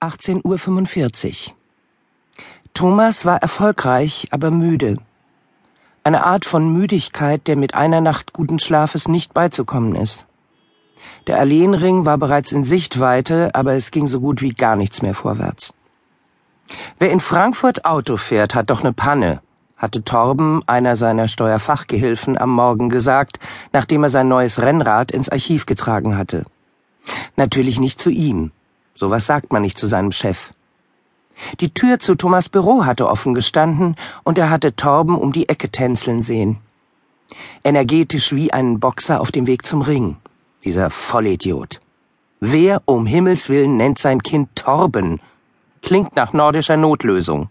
18.45 Uhr. Thomas war erfolgreich, aber müde. Eine Art von Müdigkeit, der mit einer Nacht guten Schlafes nicht beizukommen ist. Der Alleenring war bereits in Sichtweite, aber es ging so gut wie gar nichts mehr vorwärts. Wer in Frankfurt Auto fährt, hat doch ne Panne, hatte Torben, einer seiner Steuerfachgehilfen, am Morgen gesagt, nachdem er sein neues Rennrad ins Archiv getragen hatte. Natürlich nicht zu ihm. Sowas sagt man nicht zu seinem Chef. Die Tür zu Thomas Büro hatte offen gestanden und er hatte Torben um die Ecke tänzeln sehen. Energetisch wie ein Boxer auf dem Weg zum Ring. Dieser Vollidiot. Wer um Himmels willen nennt sein Kind Torben? Klingt nach nordischer Notlösung.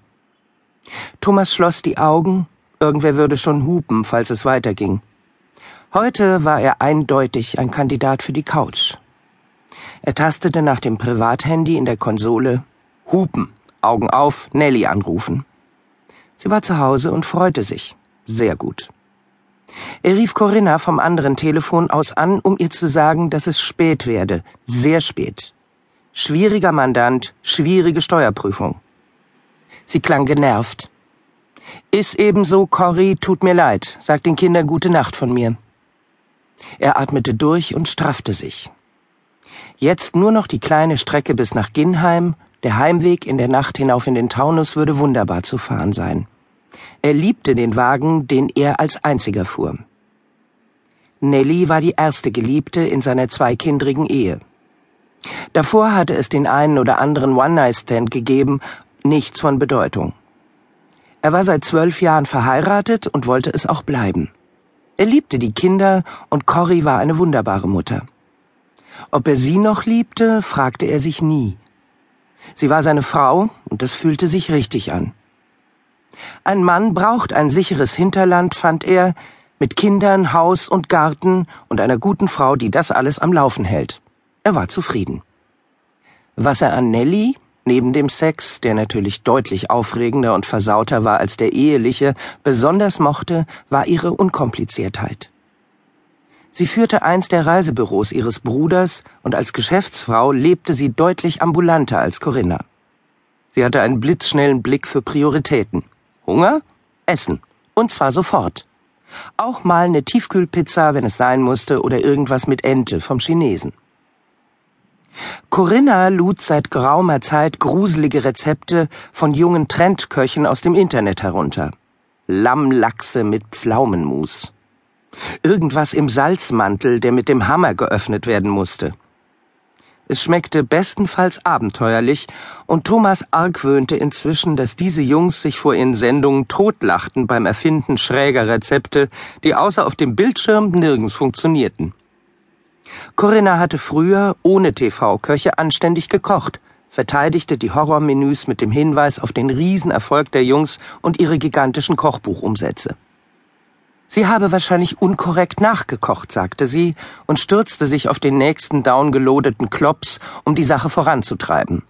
Thomas schloss die Augen, irgendwer würde schon hupen, falls es weiterging. Heute war er eindeutig ein Kandidat für die Couch. Er tastete nach dem Privathandy in der Konsole. Hupen, Augen auf, Nelly anrufen. Sie war zu Hause und freute sich. Sehr gut. Er rief Corinna vom anderen Telefon aus an, um ihr zu sagen, dass es spät werde. Sehr spät. Schwieriger Mandant, schwierige Steuerprüfung. Sie klang genervt. Ist ebenso, Corrie, tut mir leid. Sag den Kindern gute Nacht von mir. Er atmete durch und straffte sich. Jetzt nur noch die kleine Strecke bis nach Ginnheim, der Heimweg in der Nacht hinauf in den Taunus würde wunderbar zu fahren sein. Er liebte den Wagen, den er als einziger fuhr. Nelly war die erste Geliebte in seiner zweikindrigen Ehe. Davor hatte es den einen oder anderen One-Night-Stand gegeben, nichts von Bedeutung. Er war seit zwölf Jahren verheiratet und wollte es auch bleiben. Er liebte die Kinder und Corrie war eine wunderbare Mutter. Ob er sie noch liebte, fragte er sich nie. Sie war seine Frau, und das fühlte sich richtig an. Ein Mann braucht ein sicheres Hinterland, fand er, mit Kindern, Haus und Garten und einer guten Frau, die das alles am Laufen hält. Er war zufrieden. Was er an Nelly, neben dem Sex, der natürlich deutlich aufregender und versauter war als der eheliche, besonders mochte, war ihre Unkompliziertheit. Sie führte eins der Reisebüros ihres Bruders und als Geschäftsfrau lebte sie deutlich ambulanter als Corinna. Sie hatte einen blitzschnellen Blick für Prioritäten. Hunger? Essen. Und zwar sofort. Auch mal eine Tiefkühlpizza, wenn es sein musste, oder irgendwas mit Ente vom Chinesen. Corinna lud seit geraumer Zeit gruselige Rezepte von jungen Trendköchen aus dem Internet herunter. Lammlachse mit Pflaumenmus. Irgendwas im Salzmantel, der mit dem Hammer geöffnet werden musste. Es schmeckte bestenfalls abenteuerlich, und Thomas argwöhnte inzwischen, dass diese Jungs sich vor ihren Sendungen totlachten beim Erfinden schräger Rezepte, die außer auf dem Bildschirm nirgends funktionierten. Corinna hatte früher ohne TV-Köche anständig gekocht, verteidigte die Horrormenüs mit dem Hinweis auf den Riesenerfolg der Jungs und ihre gigantischen Kochbuchumsätze. Sie habe wahrscheinlich unkorrekt nachgekocht, sagte sie und stürzte sich auf den nächsten downgelodeten Klops, um die Sache voranzutreiben.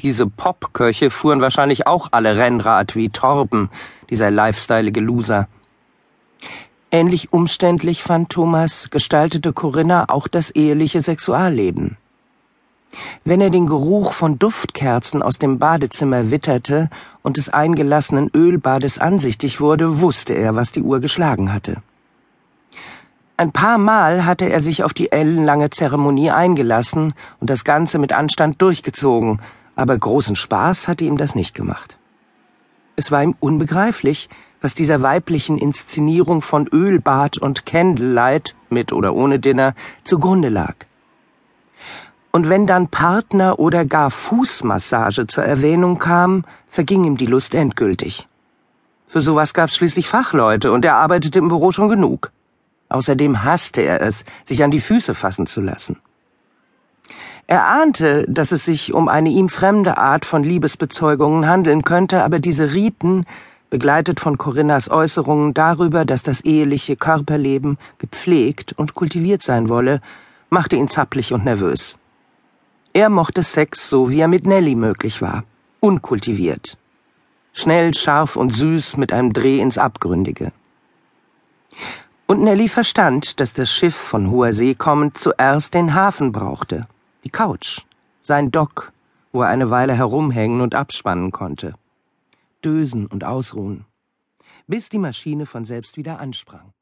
Diese Popköche fuhren wahrscheinlich auch alle Rennrad wie Torben, dieser lifestyleige Loser. Ähnlich umständlich fand Thomas, gestaltete Corinna auch das eheliche Sexualleben. Wenn er den Geruch von Duftkerzen aus dem Badezimmer witterte und des eingelassenen Ölbades ansichtig wurde, wusste er, was die Uhr geschlagen hatte. Ein paar Mal hatte er sich auf die ellenlange Zeremonie eingelassen und das Ganze mit Anstand durchgezogen, aber großen Spaß hatte ihm das nicht gemacht. Es war ihm unbegreiflich, was dieser weiblichen Inszenierung von Ölbad und Candlelight, mit oder ohne Dinner, zugrunde lag. Und wenn dann Partner oder gar Fußmassage zur Erwähnung kam, verging ihm die Lust endgültig. Für sowas gab's schließlich Fachleute und er arbeitete im Büro schon genug. Außerdem hasste er es, sich an die Füße fassen zu lassen. Er ahnte, dass es sich um eine ihm fremde Art von Liebesbezeugungen handeln könnte, aber diese Riten, begleitet von Corinnas Äußerungen darüber, dass das eheliche Körperleben gepflegt und kultiviert sein wolle, machte ihn zapplig und nervös. Er mochte Sex so, wie er mit Nelly möglich war. Unkultiviert. Schnell, scharf und süß mit einem Dreh ins Abgründige. Und Nelly verstand, dass das Schiff von hoher See kommend zuerst den Hafen brauchte. Die Couch. Sein Dock, wo er eine Weile herumhängen und abspannen konnte. Dösen und ausruhen. Bis die Maschine von selbst wieder ansprang.